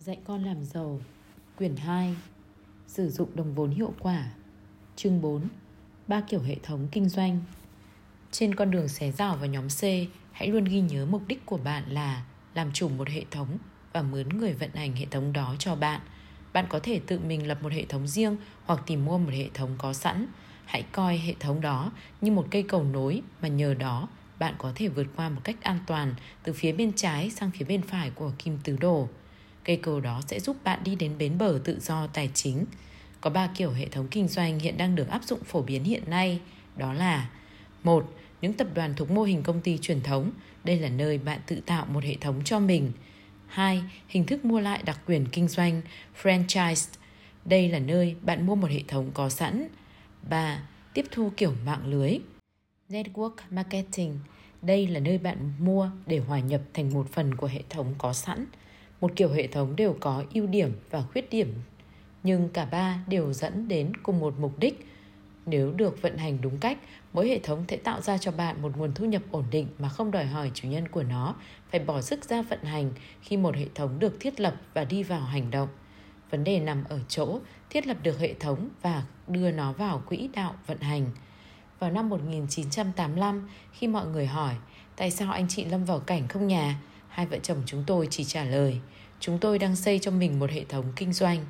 Dạy con làm giàu. Quyển 2 Sử dụng đồng vốn hiệu quả. Chương 4 Ba kiểu hệ thống kinh doanh. Trên con đường xé rào vào nhóm C, Hãy luôn ghi nhớ mục đích của bạn là Làm chủ một hệ thống Và mướn người vận hành hệ thống đó cho bạn. Bạn có thể tự mình lập một hệ thống riêng Hoặc tìm mua một hệ thống có sẵn. Hãy coi hệ thống đó như một cây cầu nối Mà nhờ đó bạn có thể vượt qua một cách an toàn từ phía bên trái sang phía bên phải của kim tứ đồ. Cây cầu đó sẽ giúp bạn đi đến bến bờ tự do tài chính. Có ba kiểu hệ thống kinh doanh hiện đang được áp dụng phổ biến hiện nay, đó là một Những tập đoàn thuộc mô hình công ty truyền thống, đây là nơi bạn tự tạo một hệ thống cho mình. 2. Hình thức mua lại đặc quyền kinh doanh, franchise. Đây là nơi bạn mua một hệ thống có sẵn. 3. Tiếp thu kiểu mạng lưới. Network marketing. Đây là nơi bạn mua để hòa nhập thành một phần của hệ thống có sẵn. Một kiểu hệ thống đều có ưu điểm và khuyết điểm, nhưng cả ba đều dẫn đến cùng một mục đích. Nếu được vận hành đúng cách, mỗi hệ thống sẽ tạo ra cho bạn một nguồn thu nhập ổn định mà không đòi hỏi chủ nhân của nó phải bỏ sức ra vận hành khi một hệ thống được thiết lập và đi vào hành động. Vấn đề nằm ở chỗ thiết lập được hệ thống và đưa nó vào quỹ đạo vận hành. Vào năm 1985, khi mọi người hỏi tại sao anh chị lâm vào cảnh không nhà, hai vợ chồng chúng tôi chỉ trả lời chúng tôi đang xây cho mình một hệ thống kinh doanh.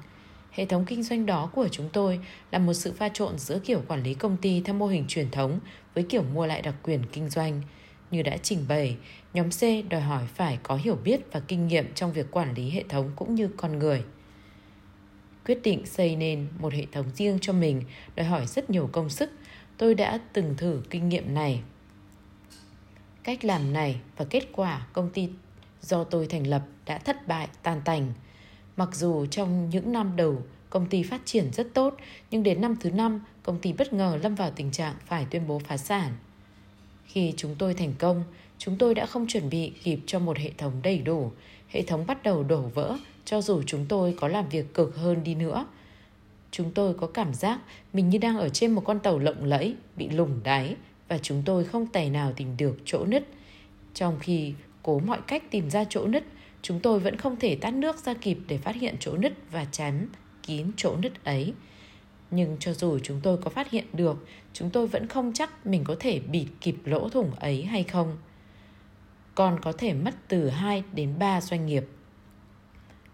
Hệ thống kinh doanh đó của chúng tôi là một sự pha trộn giữa kiểu quản lý công ty theo mô hình truyền thống với kiểu mua lại đặc quyền kinh doanh. Như đã trình bày, nhóm C đòi hỏi phải có hiểu biết và kinh nghiệm trong việc quản lý hệ thống cũng như con người. Quyết định xây nên một hệ thống riêng cho mình đòi hỏi rất nhiều công sức. Tôi đã từng thử kinh nghiệm này. Cách làm này và kết quả công ty do tôi thành lập đã thất bại tan tành. Mặc dù trong những năm đầu công ty phát triển rất tốt, nhưng đến năm thứ năm, công ty bất ngờ lâm vào tình trạng phải tuyên bố phá sản. Khi chúng tôi thành công, chúng tôi đã không chuẩn bị kịp cho một hệ thống đầy đủ. Hệ thống bắt đầu đổ vỡ, cho dù chúng tôi có làm việc cực hơn đi nữa. Chúng tôi có cảm giác mình như đang ở trên một con tàu lộng lẫy, bị lủng đáy và chúng tôi không tài nào tìm được chỗ nứt. Trong khi cố mọi cách tìm ra chỗ nứt, chúng tôi vẫn không thể tát nước ra kịp để phát hiện chỗ nứt và chắn kín chỗ nứt ấy. Nhưng cho dù chúng tôi có phát hiện được, chúng tôi vẫn không chắc mình có thể bịt kịp lỗ thủng ấy hay không. Còn có thể mất từ 2 đến 3 doanh nghiệp.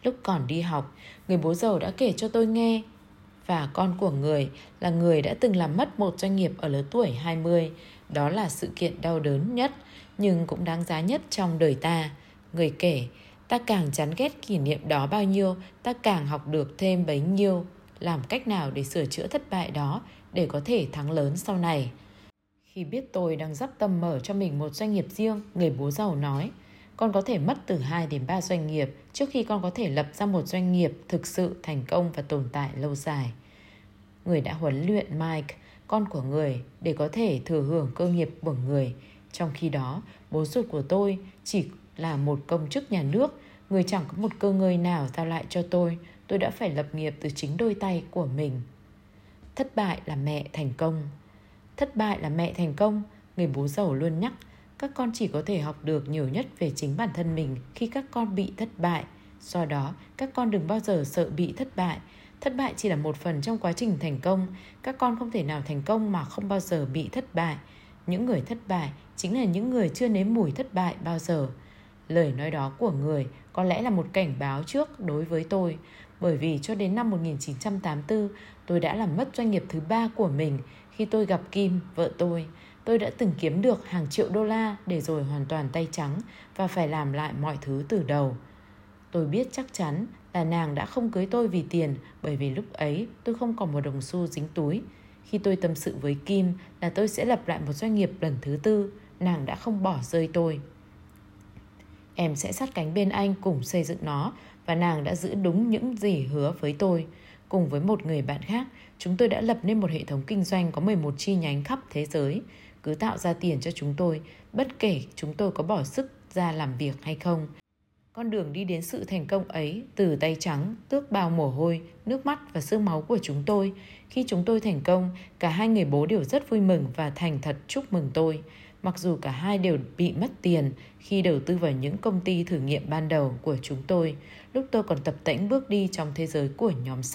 Lúc còn đi học, người bố giàu đã kể cho tôi nghe và con của người là người đã từng làm mất một doanh nghiệp ở lứa tuổi 20. Đó là sự kiện đau đớn nhất nhưng cũng đáng giá nhất trong đời ta. Người kể, ta càng chán ghét kỷ niệm đó bao nhiêu, ta càng học được thêm bấy nhiêu, làm cách nào để sửa chữa thất bại đó để có thể thắng lớn sau này. Khi biết tôi đang dắp tâm mở cho mình một doanh nghiệp riêng, người bố giàu nói, con có thể mất từ 2 đến 3 doanh nghiệp trước khi con có thể lập ra một doanh nghiệp thực sự thành công và tồn tại lâu dài. Người đã huấn luyện Mike, con của người, để có thể thừa hưởng cơ nghiệp của người, trong khi đó, bố ruột của tôi chỉ là một công chức nhà nước, người chẳng có một cơ ngơi nào giao lại cho tôi. Tôi đã phải lập nghiệp từ chính đôi tay của mình. Thất bại là mẹ thành công. Thất bại là mẹ thành công, người bố giàu luôn nhắc. Các con chỉ có thể học được nhiều nhất về chính bản thân mình khi các con bị thất bại. Do đó, các con đừng bao giờ sợ bị thất bại. Thất bại chỉ là một phần trong quá trình thành công. Các con không thể nào thành công mà không bao giờ bị thất bại. Những người thất bại chính là những người chưa nếm mùi thất bại bao giờ. Lời nói đó của người có lẽ là một cảnh báo trước đối với tôi, bởi vì cho đến năm 1984, tôi đã làm mất doanh nghiệp thứ ba của mình khi tôi gặp Kim, vợ tôi. Tôi đã từng kiếm được hàng triệu đô la để rồi hoàn toàn tay trắng và phải làm lại mọi thứ từ đầu. Tôi biết chắc chắn là nàng đã không cưới tôi vì tiền bởi vì lúc ấy tôi không còn một đồng xu dính túi. Khi tôi tâm sự với Kim là tôi sẽ lập lại một doanh nghiệp lần thứ tư, nàng đã không bỏ rơi tôi. Em sẽ sát cánh bên anh cùng xây dựng nó và nàng đã giữ đúng những gì hứa với tôi. Cùng với một người bạn khác, chúng tôi đã lập nên một hệ thống kinh doanh có 11 chi nhánh khắp thế giới, cứ tạo ra tiền cho chúng tôi, bất kể chúng tôi có bỏ sức ra làm việc hay không. Con đường đi đến sự thành công ấy từ tay trắng, tước bao mồ hôi, nước mắt và xương máu của chúng tôi. Khi chúng tôi thành công, cả hai người bố đều rất vui mừng và thành thật chúc mừng tôi mặc dù cả hai đều bị mất tiền khi đầu tư vào những công ty thử nghiệm ban đầu của chúng tôi, lúc tôi còn tập tễnh bước đi trong thế giới của nhóm C.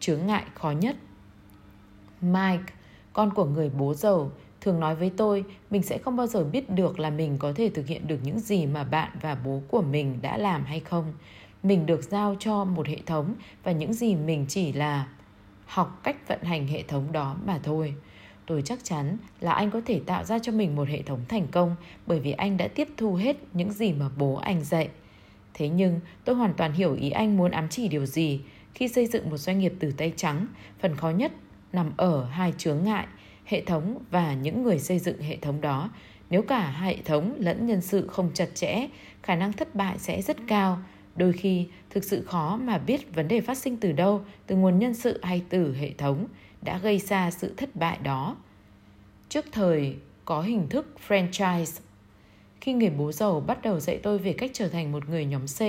Chướng ngại khó nhất Mike, con của người bố giàu, thường nói với tôi mình sẽ không bao giờ biết được là mình có thể thực hiện được những gì mà bạn và bố của mình đã làm hay không. Mình được giao cho một hệ thống và những gì mình chỉ là học cách vận hành hệ thống đó mà thôi. Tôi chắc chắn là anh có thể tạo ra cho mình một hệ thống thành công bởi vì anh đã tiếp thu hết những gì mà bố anh dạy. Thế nhưng tôi hoàn toàn hiểu ý anh muốn ám chỉ điều gì. Khi xây dựng một doanh nghiệp từ tay trắng, phần khó nhất nằm ở hai chướng ngại, hệ thống và những người xây dựng hệ thống đó. Nếu cả hệ thống lẫn nhân sự không chặt chẽ, khả năng thất bại sẽ rất cao. Đôi khi thực sự khó mà biết vấn đề phát sinh từ đâu, từ nguồn nhân sự hay từ hệ thống đã gây ra sự thất bại đó. Trước thời có hình thức franchise. Khi người bố giàu bắt đầu dạy tôi về cách trở thành một người nhóm C,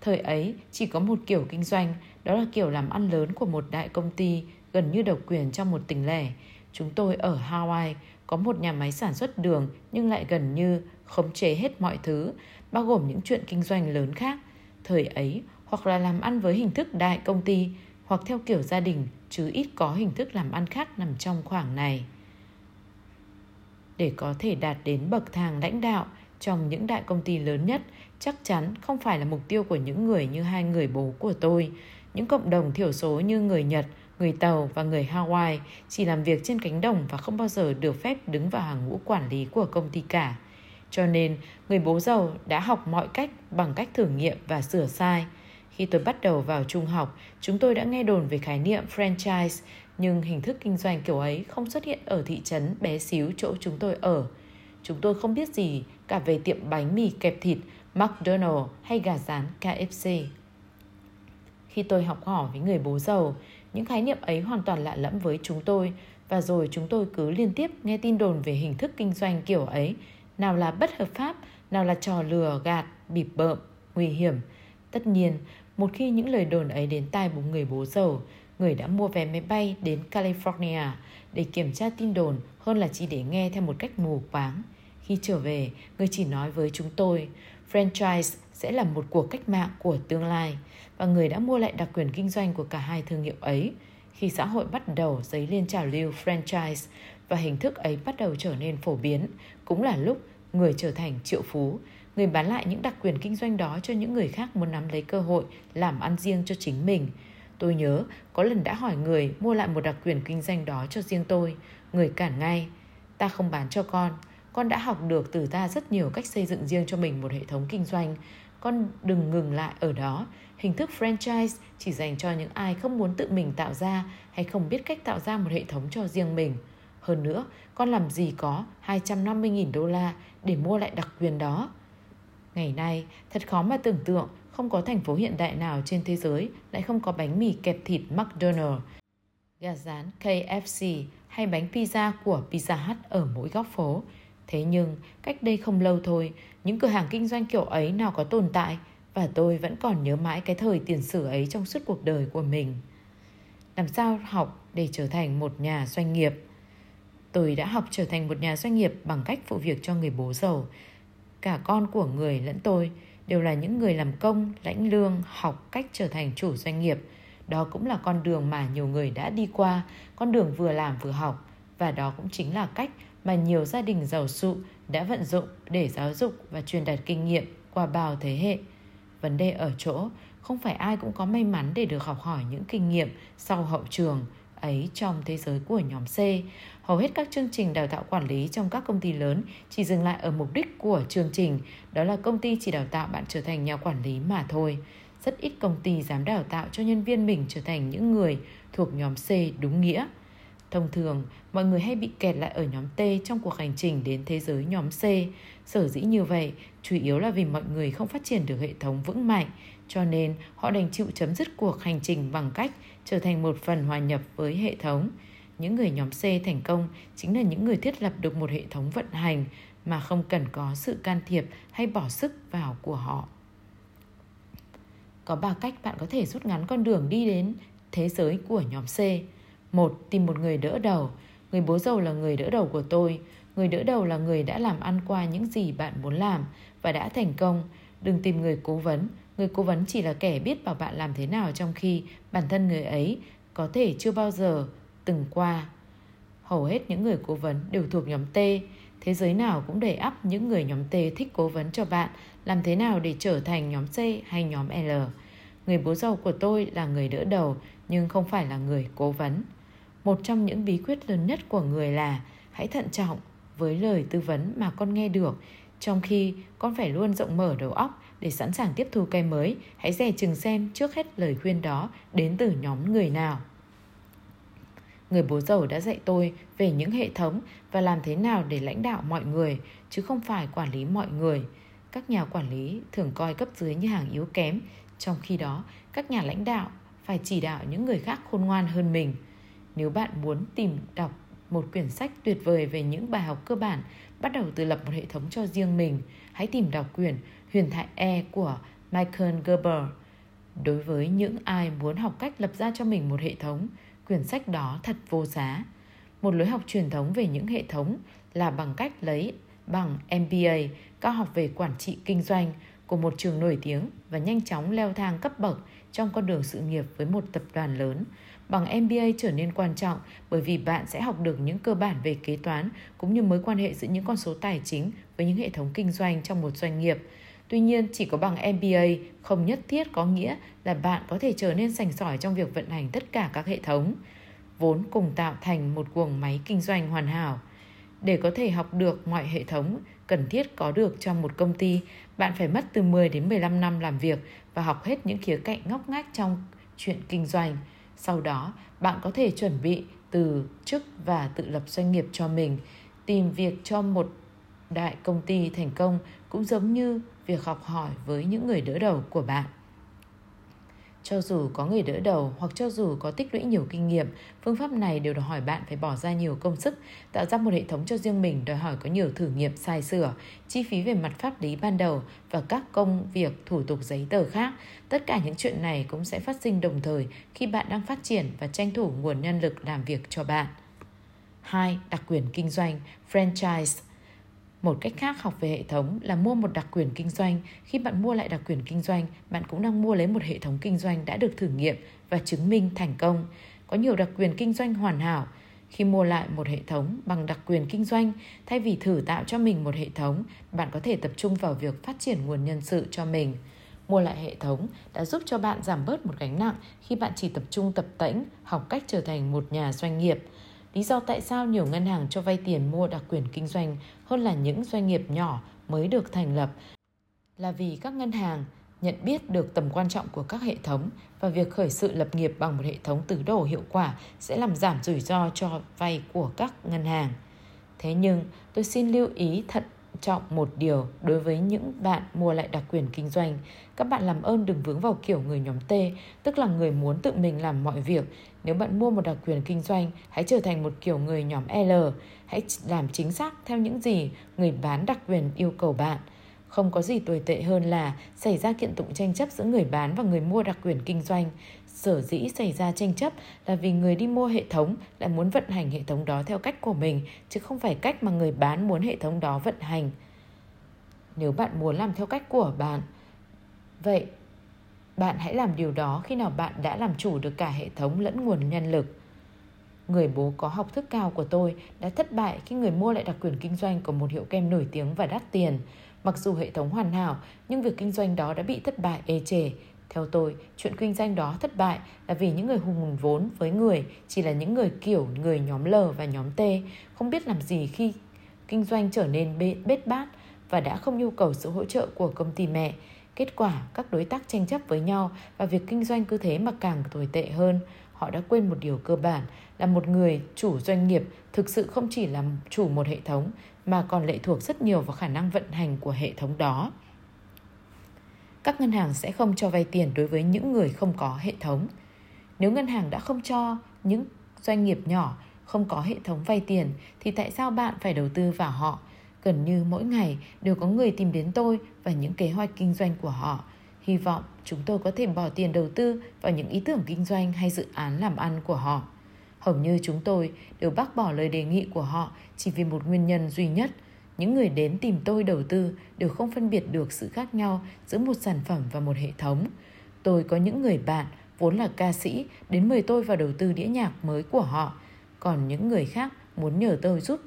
thời ấy chỉ có một kiểu kinh doanh, đó là kiểu làm ăn lớn của một đại công ty gần như độc quyền trong một tỉnh lẻ. Chúng tôi ở Hawaii có một nhà máy sản xuất đường nhưng lại gần như khống chế hết mọi thứ, bao gồm những chuyện kinh doanh lớn khác. Thời ấy, hoặc là làm ăn với hình thức đại công ty, hoặc theo kiểu gia đình, chứ ít có hình thức làm ăn khác nằm trong khoảng này. Để có thể đạt đến bậc thang lãnh đạo trong những đại công ty lớn nhất, chắc chắn không phải là mục tiêu của những người như hai người bố của tôi. Những cộng đồng thiểu số như người Nhật Người Tàu và người Hawaii chỉ làm việc trên cánh đồng và không bao giờ được phép đứng vào hàng ngũ quản lý của công ty cả. Cho nên, người bố giàu đã học mọi cách bằng cách thử nghiệm và sửa sai. Khi tôi bắt đầu vào trung học, chúng tôi đã nghe đồn về khái niệm franchise, nhưng hình thức kinh doanh kiểu ấy không xuất hiện ở thị trấn bé xíu chỗ chúng tôi ở. Chúng tôi không biết gì cả về tiệm bánh mì kẹp thịt McDonald hay gà rán KFC. Khi tôi học hỏi với người bố giàu, những khái niệm ấy hoàn toàn lạ lẫm với chúng tôi và rồi chúng tôi cứ liên tiếp nghe tin đồn về hình thức kinh doanh kiểu ấy, nào là bất hợp pháp, nào là trò lừa gạt, bịp bợm, nguy hiểm. Tất nhiên, một khi những lời đồn ấy đến tai một người bố giàu, người đã mua vé máy bay đến California để kiểm tra tin đồn hơn là chỉ để nghe theo một cách mù quáng. Khi trở về, người chỉ nói với chúng tôi, franchise sẽ là một cuộc cách mạng của tương lai và người đã mua lại đặc quyền kinh doanh của cả hai thương hiệu ấy. Khi xã hội bắt đầu dấy lên trào lưu franchise và hình thức ấy bắt đầu trở nên phổ biến, cũng là lúc người trở thành triệu phú, người bán lại những đặc quyền kinh doanh đó cho những người khác muốn nắm lấy cơ hội làm ăn riêng cho chính mình. Tôi nhớ có lần đã hỏi người mua lại một đặc quyền kinh doanh đó cho riêng tôi, người cản ngay. Ta không bán cho con, con đã học được từ ta rất nhiều cách xây dựng riêng cho mình một hệ thống kinh doanh. Con đừng ngừng lại ở đó, Hình thức franchise chỉ dành cho những ai không muốn tự mình tạo ra hay không biết cách tạo ra một hệ thống cho riêng mình. Hơn nữa, con làm gì có 250.000 đô la để mua lại đặc quyền đó. Ngày nay, thật khó mà tưởng tượng không có thành phố hiện đại nào trên thế giới lại không có bánh mì kẹp thịt McDonald, gà rán KFC hay bánh pizza của Pizza Hut ở mỗi góc phố. Thế nhưng, cách đây không lâu thôi, những cửa hàng kinh doanh kiểu ấy nào có tồn tại – và tôi vẫn còn nhớ mãi cái thời tiền sử ấy trong suốt cuộc đời của mình. Làm sao học để trở thành một nhà doanh nghiệp? Tôi đã học trở thành một nhà doanh nghiệp bằng cách phụ việc cho người bố giàu. Cả con của người lẫn tôi đều là những người làm công, lãnh lương, học cách trở thành chủ doanh nghiệp. Đó cũng là con đường mà nhiều người đã đi qua, con đường vừa làm vừa học. Và đó cũng chính là cách mà nhiều gia đình giàu sụ đã vận dụng để giáo dục và truyền đạt kinh nghiệm qua bao thế hệ. Vấn đề ở chỗ không phải ai cũng có may mắn để được học hỏi những kinh nghiệm sau hậu trường ấy trong thế giới của nhóm C. Hầu hết các chương trình đào tạo quản lý trong các công ty lớn chỉ dừng lại ở mục đích của chương trình, đó là công ty chỉ đào tạo bạn trở thành nhà quản lý mà thôi. Rất ít công ty dám đào tạo cho nhân viên mình trở thành những người thuộc nhóm C đúng nghĩa. Thông thường, mọi người hay bị kẹt lại ở nhóm T trong cuộc hành trình đến thế giới nhóm C. Sở dĩ như vậy, chủ yếu là vì mọi người không phát triển được hệ thống vững mạnh, cho nên họ đành chịu chấm dứt cuộc hành trình bằng cách trở thành một phần hòa nhập với hệ thống. Những người nhóm C thành công chính là những người thiết lập được một hệ thống vận hành mà không cần có sự can thiệp hay bỏ sức vào của họ. Có ba cách bạn có thể rút ngắn con đường đi đến thế giới của nhóm C. Một, tìm một người đỡ đầu. Người bố giàu là người đỡ đầu của tôi. Người đỡ đầu là người đã làm ăn qua những gì bạn muốn làm và đã thành công. Đừng tìm người cố vấn. Người cố vấn chỉ là kẻ biết bảo bạn làm thế nào trong khi bản thân người ấy có thể chưa bao giờ từng qua. Hầu hết những người cố vấn đều thuộc nhóm T. Thế giới nào cũng đầy ắp những người nhóm T thích cố vấn cho bạn làm thế nào để trở thành nhóm C hay nhóm L. Người bố giàu của tôi là người đỡ đầu nhưng không phải là người cố vấn. Một trong những bí quyết lớn nhất của người là hãy thận trọng với lời tư vấn mà con nghe được, trong khi con phải luôn rộng mở đầu óc để sẵn sàng tiếp thu cây mới. Hãy dè chừng xem trước hết lời khuyên đó đến từ nhóm người nào. Người bố giàu đã dạy tôi về những hệ thống và làm thế nào để lãnh đạo mọi người, chứ không phải quản lý mọi người. Các nhà quản lý thường coi cấp dưới như hàng yếu kém, trong khi đó các nhà lãnh đạo phải chỉ đạo những người khác khôn ngoan hơn mình. Nếu bạn muốn tìm đọc một quyển sách tuyệt vời về những bài học cơ bản, bắt đầu từ lập một hệ thống cho riêng mình, hãy tìm đọc quyển Huyền thoại E của Michael Gerber. Đối với những ai muốn học cách lập ra cho mình một hệ thống, quyển sách đó thật vô giá. Một lối học truyền thống về những hệ thống là bằng cách lấy bằng MBA, cao học về quản trị kinh doanh của một trường nổi tiếng và nhanh chóng leo thang cấp bậc trong con đường sự nghiệp với một tập đoàn lớn. Bằng MBA trở nên quan trọng bởi vì bạn sẽ học được những cơ bản về kế toán cũng như mối quan hệ giữa những con số tài chính với những hệ thống kinh doanh trong một doanh nghiệp. Tuy nhiên, chỉ có bằng MBA không nhất thiết có nghĩa là bạn có thể trở nên sành sỏi trong việc vận hành tất cả các hệ thống, vốn cùng tạo thành một guồng máy kinh doanh hoàn hảo. Để có thể học được mọi hệ thống cần thiết có được trong một công ty, bạn phải mất từ 10 đến 15 năm làm việc và học hết những khía cạnh ngóc ngách trong chuyện kinh doanh. Sau đó, bạn có thể chuẩn bị từ chức và tự lập doanh nghiệp cho mình, tìm việc cho một đại công ty thành công cũng giống như việc học hỏi với những người đỡ đầu của bạn. Cho dù có người đỡ đầu hoặc cho dù có tích lũy nhiều kinh nghiệm, phương pháp này đều đòi hỏi bạn phải bỏ ra nhiều công sức, tạo ra một hệ thống cho riêng mình đòi hỏi có nhiều thử nghiệm sai sửa, chi phí về mặt pháp lý ban đầu và các công việc thủ tục giấy tờ khác. Tất cả những chuyện này cũng sẽ phát sinh đồng thời khi bạn đang phát triển và tranh thủ nguồn nhân lực làm việc cho bạn. 2. Đặc quyền kinh doanh, franchise một cách khác học về hệ thống là mua một đặc quyền kinh doanh. Khi bạn mua lại đặc quyền kinh doanh, bạn cũng đang mua lấy một hệ thống kinh doanh đã được thử nghiệm và chứng minh thành công. Có nhiều đặc quyền kinh doanh hoàn hảo. Khi mua lại một hệ thống bằng đặc quyền kinh doanh, thay vì thử tạo cho mình một hệ thống, bạn có thể tập trung vào việc phát triển nguồn nhân sự cho mình. Mua lại hệ thống đã giúp cho bạn giảm bớt một gánh nặng khi bạn chỉ tập trung tập tễnh học cách trở thành một nhà doanh nghiệp. Lý do tại sao nhiều ngân hàng cho vay tiền mua đặc quyền kinh doanh hơn là những doanh nghiệp nhỏ mới được thành lập là vì các ngân hàng nhận biết được tầm quan trọng của các hệ thống và việc khởi sự lập nghiệp bằng một hệ thống tứ đổ hiệu quả sẽ làm giảm rủi ro cho vay của các ngân hàng. Thế nhưng, tôi xin lưu ý thận trọng một điều đối với những bạn mua lại đặc quyền kinh doanh. Các bạn làm ơn đừng vướng vào kiểu người nhóm T, tức là người muốn tự mình làm mọi việc. Nếu bạn mua một đặc quyền kinh doanh, hãy trở thành một kiểu người nhóm L. Hãy làm chính xác theo những gì người bán đặc quyền yêu cầu bạn. Không có gì tồi tệ hơn là xảy ra kiện tụng tranh chấp giữa người bán và người mua đặc quyền kinh doanh. Sở dĩ xảy ra tranh chấp là vì người đi mua hệ thống lại muốn vận hành hệ thống đó theo cách của mình, chứ không phải cách mà người bán muốn hệ thống đó vận hành. Nếu bạn muốn làm theo cách của bạn, vậy bạn hãy làm điều đó khi nào bạn đã làm chủ được cả hệ thống lẫn nguồn nhân lực. Người bố có học thức cao của tôi đã thất bại khi người mua lại đặc quyền kinh doanh của một hiệu kem nổi tiếng và đắt tiền. Mặc dù hệ thống hoàn hảo, nhưng việc kinh doanh đó đã bị thất bại ê chề. Theo tôi, chuyện kinh doanh đó thất bại là vì những người hùng vốn với người chỉ là những người kiểu người nhóm L và nhóm T, không biết làm gì khi kinh doanh trở nên bết bát và đã không nhu cầu sự hỗ trợ của công ty mẹ. Kết quả, các đối tác tranh chấp với nhau và việc kinh doanh cứ thế mà càng tồi tệ hơn. Họ đã quên một điều cơ bản là một người chủ doanh nghiệp thực sự không chỉ là chủ một hệ thống mà còn lệ thuộc rất nhiều vào khả năng vận hành của hệ thống đó. Các ngân hàng sẽ không cho vay tiền đối với những người không có hệ thống. Nếu ngân hàng đã không cho những doanh nghiệp nhỏ không có hệ thống vay tiền, thì tại sao bạn phải đầu tư vào họ? Gần như mỗi ngày đều có người tìm đến tôi và những kế hoạch kinh doanh của họ. Hy vọng chúng tôi có thể bỏ tiền đầu tư vào những ý tưởng kinh doanh hay dự án làm ăn của họ. Hầu như chúng tôi đều bác bỏ lời đề nghị của họ chỉ vì một nguyên nhân duy nhất. Những người đến tìm tôi đầu tư đều không phân biệt được sự khác nhau giữa một sản phẩm và một hệ thống. Tôi có những người bạn vốn là ca sĩ đến mời tôi vào đầu tư đĩa nhạc mới của họ. Còn những người khác muốn nhờ tôi giúp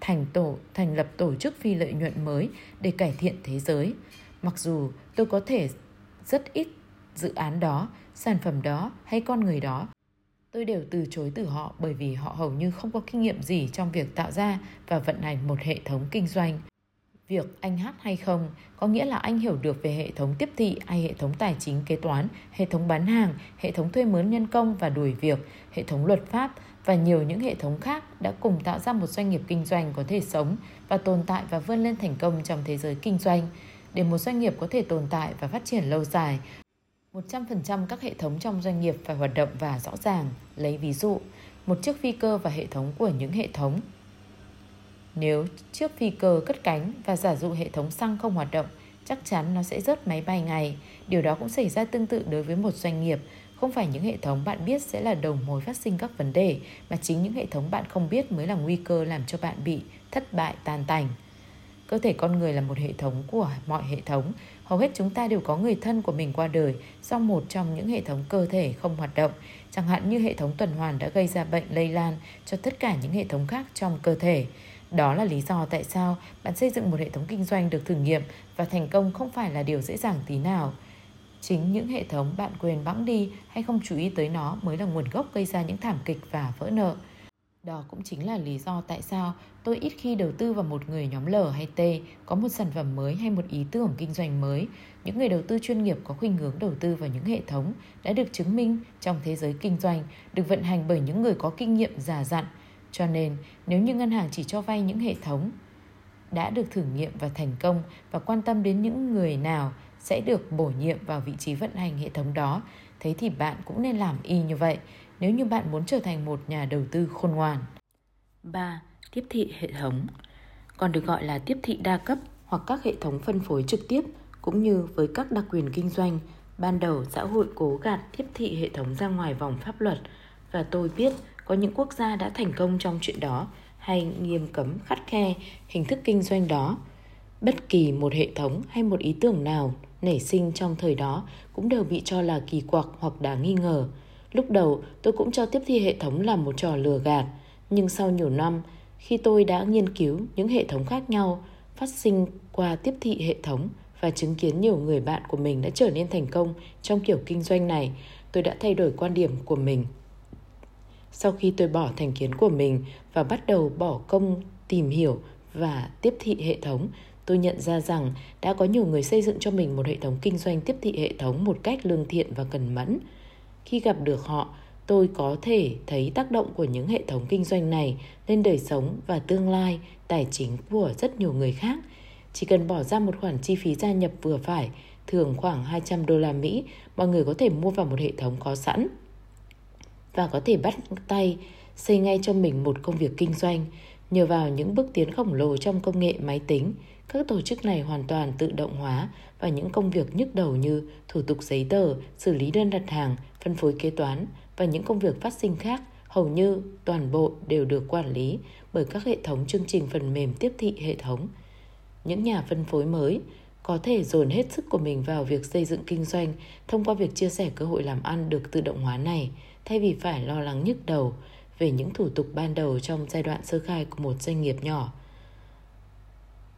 thành tổ thành lập tổ chức phi lợi nhuận mới để cải thiện thế giới. Mặc dù tôi có thể rất ít dự án đó, sản phẩm đó hay con người đó, tôi đều từ chối từ họ bởi vì họ hầu như không có kinh nghiệm gì trong việc tạo ra và vận hành một hệ thống kinh doanh. Việc anh hát hay không có nghĩa là anh hiểu được về hệ thống tiếp thị hay hệ thống tài chính kế toán, hệ thống bán hàng, hệ thống thuê mướn nhân công và đuổi việc, hệ thống luật pháp và nhiều những hệ thống khác đã cùng tạo ra một doanh nghiệp kinh doanh có thể sống và tồn tại và vươn lên thành công trong thế giới kinh doanh. Để một doanh nghiệp có thể tồn tại và phát triển lâu dài, 100% các hệ thống trong doanh nghiệp phải hoạt động và rõ ràng. Lấy ví dụ, một chiếc phi cơ và hệ thống của những hệ thống. Nếu chiếc phi cơ cất cánh và giả dụ hệ thống xăng không hoạt động, chắc chắn nó sẽ rớt máy bay ngay. Điều đó cũng xảy ra tương tự đối với một doanh nghiệp. Không phải những hệ thống bạn biết sẽ là đầu mối phát sinh các vấn đề, mà chính những hệ thống bạn không biết mới là nguy cơ làm cho bạn bị thất bại tan tành. Cơ thể con người là một hệ thống của mọi hệ thống. Hầu hết chúng ta đều có người thân của mình qua đời do một trong những hệ thống cơ thể không hoạt động, chẳng hạn như hệ thống tuần hoàn đã gây ra bệnh lây lan cho tất cả những hệ thống khác trong cơ thể. Đó là lý do tại sao bạn xây dựng một hệ thống kinh doanh được thử nghiệm và thành công không phải là điều dễ dàng tí nào. Chính những hệ thống bạn quên bẵng đi hay không chú ý tới nó mới là nguồn gốc gây ra những thảm kịch và vỡ nợ. Đó cũng chính là lý do tại sao tôi ít khi đầu tư vào một người nhóm L hay T có một sản phẩm mới hay một ý tưởng kinh doanh mới. Những người đầu tư chuyên nghiệp có khuynh hướng đầu tư vào những hệ thống đã được chứng minh trong thế giới kinh doanh, được vận hành bởi những người có kinh nghiệm già dặn. Cho nên, nếu như ngân hàng chỉ cho vay những hệ thống đã được thử nghiệm và thành công và quan tâm đến những người nào sẽ được bổ nhiệm vào vị trí vận hành hệ thống đó, thế thì bạn cũng nên làm y như vậy nếu như bạn muốn trở thành một nhà đầu tư khôn ngoan. 3. Tiếp thị hệ thống, còn được gọi là tiếp thị đa cấp hoặc các hệ thống phân phối trực tiếp cũng như với các đặc quyền kinh doanh. Ban đầu, xã hội cố gạt tiếp thị hệ thống ra ngoài vòng pháp luật và tôi biết có những quốc gia đã thành công trong chuyện đó hay nghiêm cấm, khắt khe hình thức kinh doanh đó. Bất kỳ một hệ thống hay một ý tưởng nào nảy sinh trong thời đó cũng đều bị cho là kỳ quặc hoặc đáng nghi ngờ. Lúc đầu tôi cũng cho tiếp thị hệ thống là một trò lừa gạt, nhưng sau nhiều năm, khi tôi đã nghiên cứu những hệ thống khác nhau phát sinh qua tiếp thị hệ thống và chứng kiến nhiều người bạn của mình đã trở nên thành công trong kiểu kinh doanh này, tôi đã thay đổi quan điểm của mình. Sau khi tôi bỏ thành kiến của mình và bắt đầu bỏ công tìm hiểu và tiếp thị hệ thống, tôi nhận ra rằng đã có nhiều người xây dựng cho mình một hệ thống kinh doanh tiếp thị hệ thống một cách lương thiện và cần mẫn. Khi gặp được họ, tôi có thể thấy tác động của những hệ thống kinh doanh này lên đời sống và tương lai tài chính của rất nhiều người khác. Chỉ cần bỏ ra một khoản chi phí gia nhập vừa phải, thường khoảng 200 đô la Mỹ, mọi người có thể mua vào một hệ thống có sẵn và có thể bắt tay xây ngay cho mình một công việc kinh doanh nhờ vào những bước tiến khổng lồ trong công nghệ máy tính các tổ chức này hoàn toàn tự động hóa và những công việc nhức đầu như thủ tục giấy tờ, xử lý đơn đặt hàng, phân phối kế toán và những công việc phát sinh khác hầu như toàn bộ đều được quản lý bởi các hệ thống chương trình phần mềm tiếp thị hệ thống. Những nhà phân phối mới có thể dồn hết sức của mình vào việc xây dựng kinh doanh thông qua việc chia sẻ cơ hội làm ăn được tự động hóa này, thay vì phải lo lắng nhức đầu về những thủ tục ban đầu trong giai đoạn sơ khai của một doanh nghiệp nhỏ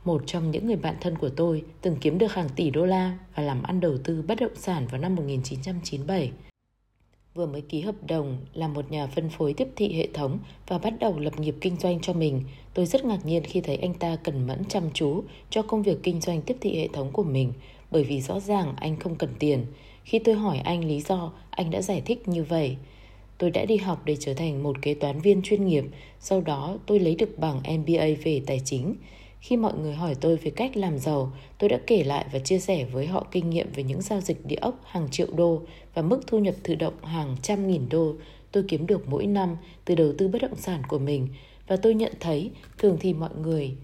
một trong những người bạn thân của tôi từng kiếm được hàng tỷ đô la và làm ăn đầu tư bất động sản vào năm 1997. Vừa mới ký hợp đồng là một nhà phân phối tiếp thị hệ thống và bắt đầu lập nghiệp kinh doanh cho mình, tôi rất ngạc nhiên khi thấy anh ta cần mẫn chăm chú cho công việc kinh doanh tiếp thị hệ thống của mình, bởi vì rõ ràng anh không cần tiền. Khi tôi hỏi anh lý do, anh đã giải thích như vậy. Tôi đã đi học để trở thành một kế toán viên chuyên nghiệp, sau đó tôi lấy được bằng MBA về tài chính. Khi mọi người hỏi tôi về cách làm giàu, tôi đã kể lại và chia sẻ với họ kinh nghiệm về những giao dịch địa ốc hàng triệu đô và mức thu nhập tự động hàng trăm nghìn đô tôi kiếm được mỗi năm từ đầu tư bất động sản của mình và tôi nhận thấy thường thì mọi người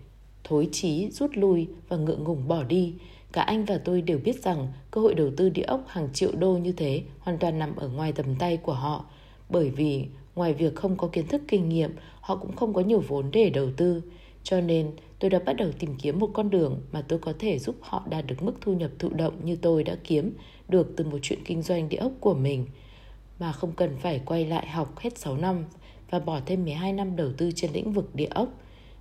thối chí rút lui và ngượng ngùng bỏ đi. Cả anh và tôi đều biết rằng cơ hội đầu tư địa ốc hàng triệu đô như thế hoàn toàn nằm ở ngoài tầm tay của họ bởi vì ngoài việc không có kiến thức kinh nghiệm, họ cũng không có nhiều vốn để đầu tư. Cho nên, tôi đã bắt đầu tìm kiếm một con đường mà tôi có thể giúp họ đạt được mức thu nhập thụ động như tôi đã kiếm được từ một chuyện kinh doanh địa ốc của mình, mà không cần phải quay lại học hết 6 năm và bỏ thêm 12 năm đầu tư trên lĩnh vực địa ốc.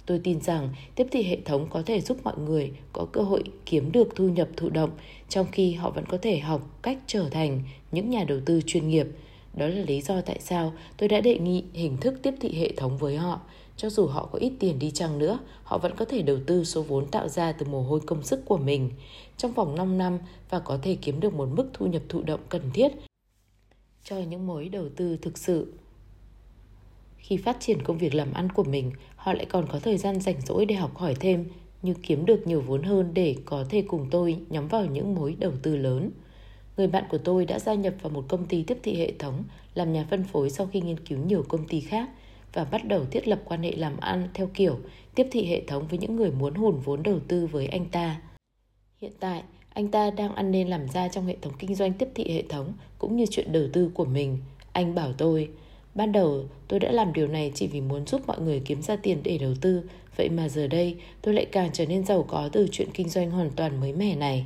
Tôi tin rằng tiếp thị hệ thống có thể giúp mọi người có cơ hội kiếm được thu nhập thụ động trong khi họ vẫn có thể học cách trở thành những nhà đầu tư chuyên nghiệp. Đó là lý do tại sao tôi đã đề nghị hình thức tiếp thị hệ thống với họ. Cho dù họ có ít tiền đi chăng nữa, họ vẫn có thể đầu tư số vốn tạo ra từ mồ hôi công sức của mình trong vòng 5 năm và có thể kiếm được một mức thu nhập thụ động cần thiết cho những mối đầu tư thực sự. Khi phát triển công việc làm ăn của mình, họ lại còn có thời gian rảnh rỗi để học hỏi thêm, như kiếm được nhiều vốn hơn để có thể cùng tôi nhắm vào những mối đầu tư lớn. Người bạn của tôi đã gia nhập vào một công ty tiếp thị hệ thống làm nhà phân phối sau khi nghiên cứu nhiều công ty khác và bắt đầu thiết lập quan hệ làm ăn theo kiểu tiếp thị hệ thống với những người muốn hùn vốn đầu tư với anh ta. Hiện tại, anh ta đang ăn nên làm ra trong hệ thống kinh doanh tiếp thị hệ thống cũng như chuyện đầu tư của mình. Anh bảo tôi, ban đầu tôi đã làm điều này chỉ vì muốn giúp mọi người kiếm ra tiền để đầu tư, vậy mà giờ đây tôi lại càng trở nên giàu có từ chuyện kinh doanh hoàn toàn mới mẻ này.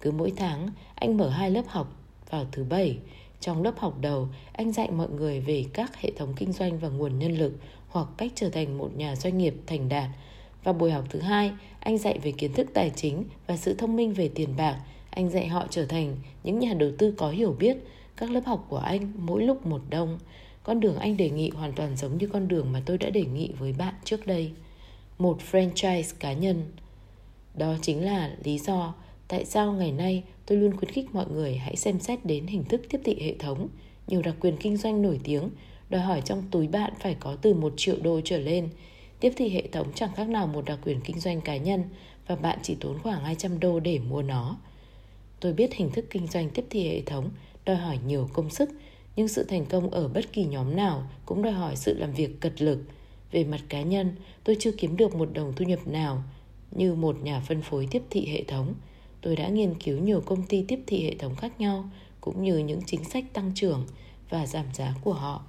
Cứ mỗi tháng, anh mở hai lớp học vào thứ bảy. Trong lớp học đầu, anh dạy mọi người về các hệ thống kinh doanh và nguồn nhân lực hoặc cách trở thành một nhà doanh nghiệp thành đạt. Và buổi học thứ hai, anh dạy về kiến thức tài chính và sự thông minh về tiền bạc. Anh dạy họ trở thành những nhà đầu tư có hiểu biết. Các lớp học của anh mỗi lúc một đông. Con đường anh đề nghị hoàn toàn giống như con đường mà tôi đã đề nghị với bạn trước đây. Một franchise cá nhân. Đó chính là lý do tại sao ngày nay tôi luôn khuyến khích mọi người hãy xem xét đến hình thức tiếp thị hệ thống. Nhiều đặc quyền kinh doanh nổi tiếng đòi hỏi trong túi bạn phải có từ 1 triệu đô trở lên. Tiếp thị hệ thống chẳng khác nào một đặc quyền kinh doanh cá nhân và bạn chỉ tốn khoảng 200 đô để mua nó. Tôi biết hình thức kinh doanh tiếp thị hệ thống đòi hỏi nhiều công sức, nhưng sự thành công ở bất kỳ nhóm nào cũng đòi hỏi sự làm việc cật lực. Về mặt cá nhân, tôi chưa kiếm được một đồng thu nhập nào như một nhà phân phối tiếp thị hệ thống. Tôi đã nghiên cứu nhiều công ty tiếp thị hệ thống khác nhau cũng như những chính sách tăng trưởng và giảm giá của họ.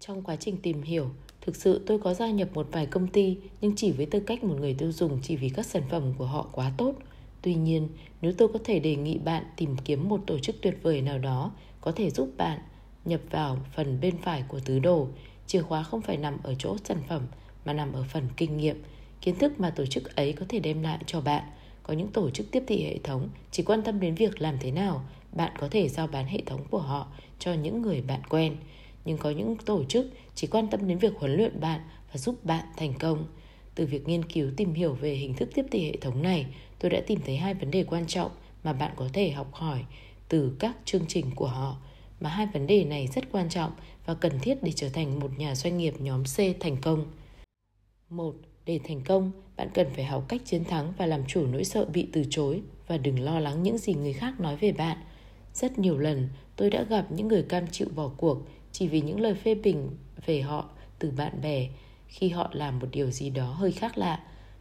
Trong quá trình tìm hiểu, thực sự tôi có gia nhập một vài công ty nhưng chỉ với tư cách một người tiêu dùng chỉ vì các sản phẩm của họ quá tốt. Tuy nhiên, nếu tôi có thể đề nghị bạn tìm kiếm một tổ chức tuyệt vời nào đó có thể giúp bạn nhập vào phần bên phải của tứ đồ, chìa khóa không phải nằm ở chỗ sản phẩm mà nằm ở phần kinh nghiệm, kiến thức mà tổ chức ấy có thể đem lại cho bạn. Có những tổ chức tiếp thị hệ thống chỉ quan tâm đến việc làm thế nào bạn có thể giao bán hệ thống của họ cho những người bạn quen. Nhưng có những tổ chức chỉ quan tâm đến việc huấn luyện bạn và giúp bạn thành công. Từ việc nghiên cứu tìm hiểu về hình thức tiếp thị hệ thống này, tôi đã tìm thấy hai vấn đề quan trọng mà bạn có thể học hỏi từ các chương trình của họ mà hai vấn đề này rất quan trọng và cần thiết để trở thành một nhà doanh nghiệp nhóm C thành công. Một, để thành công, bạn cần phải học cách chiến thắng và làm chủ nỗi sợ bị từ chối và đừng lo lắng những gì người khác nói về bạn. Rất nhiều lần, tôi đã gặp những người cam chịu bỏ cuộc chỉ vì những lời phê bình về họ từ bạn bè khi họ làm một điều gì đó hơi khác lạ.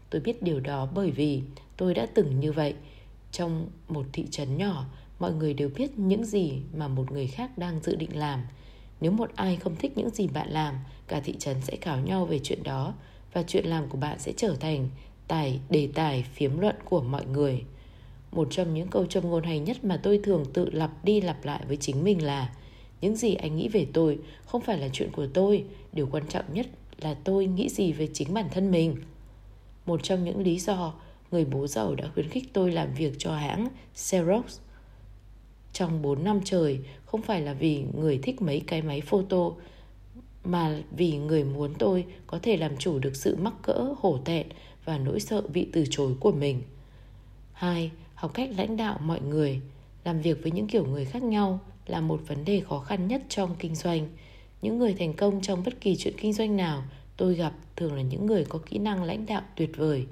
Tôi biết điều đó bởi vì tôi đã từng như vậy. Trong một thị trấn nhỏ, mọi người đều biết những gì mà một người khác đang dự định làm. Nếu một ai không thích những gì bạn làm, cả thị trấn sẽ cáo nhau về chuyện đó và chuyện làm của bạn sẽ trở thành tài đề tài phiếm luận của mọi người. Một trong những câu châm ngôn hay nhất mà tôi thường tự lặp đi lặp lại với chính mình là những gì anh nghĩ về tôi không phải là chuyện của tôi, điều quan trọng nhất là tôi nghĩ gì về chính bản thân mình. Một trong những lý do người bố giàu đã khuyến khích tôi làm việc cho hãng Xerox trong 4 năm trời không phải là vì người thích mấy cái máy photo mà vì người muốn tôi có thể làm chủ được sự mắc cỡ, hổ thẹn và nỗi sợ bị từ chối của mình. Hai, học cách lãnh đạo mọi người, làm việc với những kiểu người khác nhau là một vấn đề khó khăn nhất trong kinh doanh. Những người thành công trong bất kỳ chuyện kinh doanh nào tôi gặp thường là những người có kỹ năng lãnh đạo tuyệt vời,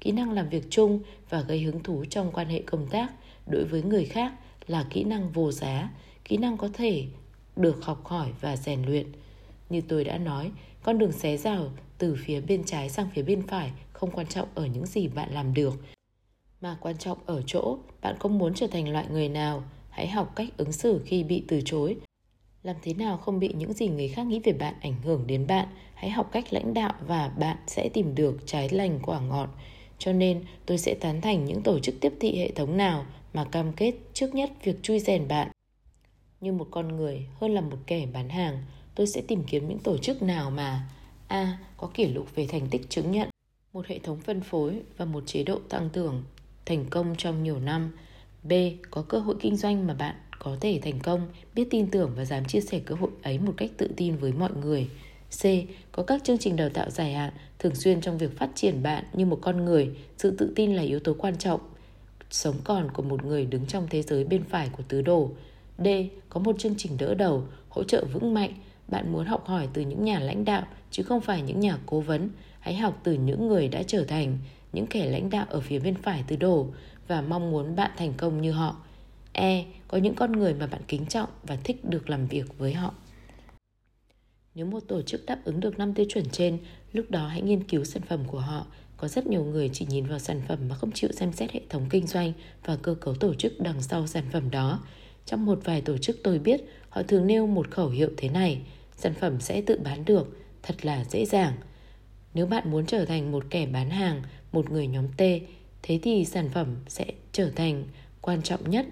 kỹ năng làm việc chung và gây hứng thú trong quan hệ công tác đối với người khác là kỹ năng vô giá, kỹ năng có thể được học hỏi và rèn luyện. Như tôi đã nói, con đường xé rào từ phía bên trái sang phía bên phải không quan trọng ở những gì bạn làm được, mà quan trọng ở chỗ bạn có muốn trở thành loại người nào, hãy học cách ứng xử khi bị từ chối. Làm thế nào không bị những gì người khác nghĩ về bạn ảnh hưởng đến bạn, hãy học cách lãnh đạo và bạn sẽ tìm được trái lành quả ngọt. Cho nên tôi sẽ tán thành những tổ chức tiếp thị hệ thống nào mà cam kết trước nhất việc chui rèn bạn. Như một con người hơn là một kẻ bán hàng, tôi sẽ tìm kiếm những tổ chức nào mà A. Có kỷ lục về thành tích chứng nhận, một hệ thống phân phối và một chế độ tăng trưởng thành công trong nhiều năm. B. Có cơ hội kinh doanh mà bạn có thể thành công, biết tin tưởng và dám chia sẻ cơ hội ấy một cách tự tin với mọi người. C. Có các chương trình đào tạo dài hạn thường xuyên trong việc phát triển bạn như một con người. Sự tự tin là yếu tố quan trọng sống còn của một người đứng trong thế giới bên phải của tứ đồ. D. Có một chương trình đỡ đầu, hỗ trợ vững mạnh. Bạn muốn học hỏi từ những nhà lãnh đạo chứ không phải những nhà cố vấn. Hãy học từ những người đã trở thành những kẻ lãnh đạo ở phía bên phải tứ đồ và mong muốn bạn thành công như họ. E. Có những con người mà bạn kính trọng và thích được làm việc với họ. Nếu một tổ chức đáp ứng được 5 tiêu chuẩn trên, lúc đó hãy nghiên cứu sản phẩm của họ. Có rất nhiều người chỉ nhìn vào sản phẩm mà không chịu xem xét hệ thống kinh doanh và cơ cấu tổ chức đằng sau sản phẩm đó. Trong một vài tổ chức tôi biết, họ thường nêu một khẩu hiệu thế này, sản phẩm sẽ tự bán được, thật là dễ dàng. Nếu bạn muốn trở thành một kẻ bán hàng, một người nhóm T, thế thì sản phẩm sẽ trở thành quan trọng nhất.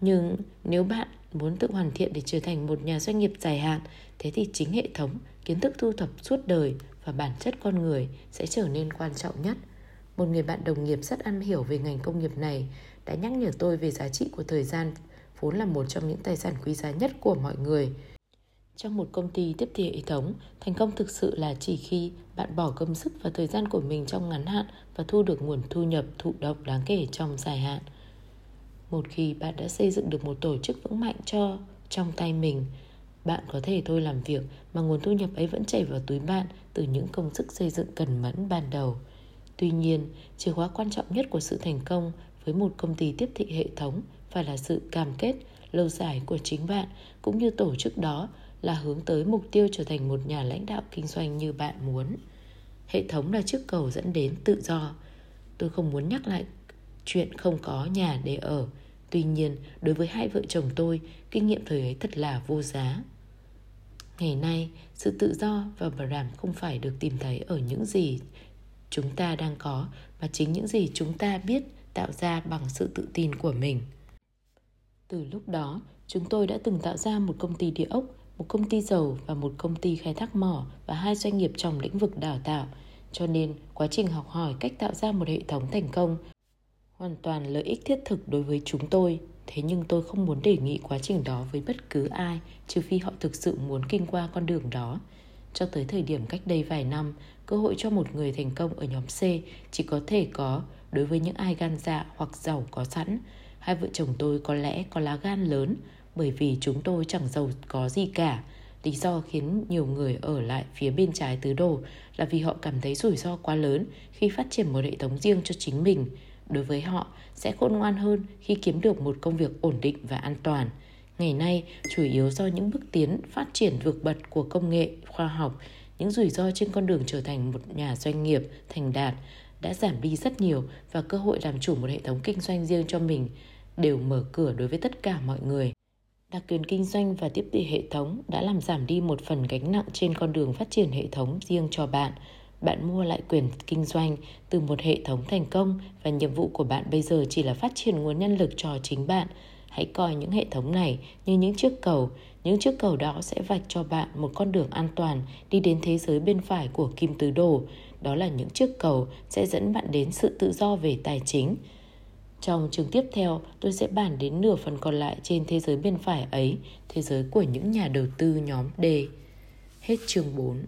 Nhưng nếu bạn muốn tự hoàn thiện để trở thành một nhà doanh nghiệp dài hạn, thế thì chính hệ thống, kiến thức thu thập suốt đời và bản chất con người sẽ trở nên quan trọng nhất. Một người bạn đồng nghiệp rất am hiểu về ngành công nghiệp này đã nhắc nhở tôi về giá trị của thời gian vốn là một trong những tài sản quý giá nhất của mọi người. Trong một công ty tiếp thị hệ thống, thành công thực sự là chỉ khi bạn bỏ công sức và thời gian của mình trong ngắn hạn và thu được nguồn thu nhập thụ động đáng kể trong dài hạn. Một khi bạn đã xây dựng được một tổ chức vững mạnh cho trong tay mình, bạn có thể thôi làm việc mà nguồn thu nhập ấy vẫn chảy vào túi bạn từ những công sức xây dựng cần mẫn ban đầu. Tuy nhiên, chìa khóa quan trọng nhất của sự thành công với một công ty tiếp thị hệ thống phải là sự cam kết lâu dài của chính bạn cũng như tổ chức đó là hướng tới mục tiêu trở thành một nhà lãnh đạo kinh doanh như bạn muốn. Hệ thống là chiếc cầu dẫn đến tự do. Tôi không muốn nhắc lại chuyện không có nhà để ở. Tuy nhiên, đối với hai vợ chồng tôi, kinh nghiệm thời ấy thật là vô giá. Ngày nay, sự tự do và bảo đảm không phải được tìm thấy ở những gì chúng ta đang có, mà chính những gì chúng ta biết tạo ra bằng sự tự tin của mình. Từ lúc đó, chúng tôi đã từng tạo ra một công ty địa ốc, một công ty dầu và một công ty khai thác mỏ và hai doanh nghiệp trong lĩnh vực đào tạo. Cho nên, quá trình học hỏi cách tạo ra một hệ thống thành công hoàn toàn lợi ích thiết thực đối với chúng tôi. Thế nhưng tôi không muốn đề nghị quá trình đó với bất cứ ai, trừ phi họ thực sự muốn kinh qua con đường đó. Cho tới thời điểm cách đây vài năm, cơ hội cho một người thành công ở nhóm C chỉ có thể có đối với những ai gan dạ hoặc giàu có sẵn. Hai vợ chồng tôi có lẽ có lá gan lớn bởi vì chúng tôi chẳng giàu có gì cả. Lý do khiến nhiều người ở lại phía bên trái tứ đồ là vì họ cảm thấy rủi ro quá lớn khi phát triển một hệ thống riêng cho chính mình. Đối với họ, sẽ khôn ngoan hơn khi kiếm được một công việc ổn định và an toàn. Ngày nay, chủ yếu do những bước tiến phát triển vượt bật của công nghệ, khoa học, những rủi ro trên con đường trở thành một nhà doanh nghiệp thành đạt đã giảm đi rất nhiều và cơ hội làm chủ một hệ thống kinh doanh riêng cho mình đều mở cửa đối với tất cả mọi người. Đặc quyền kinh doanh và tiếp thị hệ thống đã làm giảm đi một phần gánh nặng trên con đường phát triển hệ thống riêng cho bạn. Bạn mua lại quyền kinh doanh từ một hệ thống thành công và nhiệm vụ của bạn bây giờ chỉ là phát triển nguồn nhân lực cho chính bạn. Hãy coi những hệ thống này như những chiếc cầu, những chiếc cầu đó sẽ vạch cho bạn một con đường an toàn đi đến thế giới bên phải của kim tứ đồ. Đó là những chiếc cầu sẽ dẫn bạn đến sự tự do về tài chính. Trong chương tiếp theo, tôi sẽ bàn đến nửa phần còn lại trên thế giới bên phải ấy, thế giới của những nhà đầu tư nhóm D. Hết chương 4.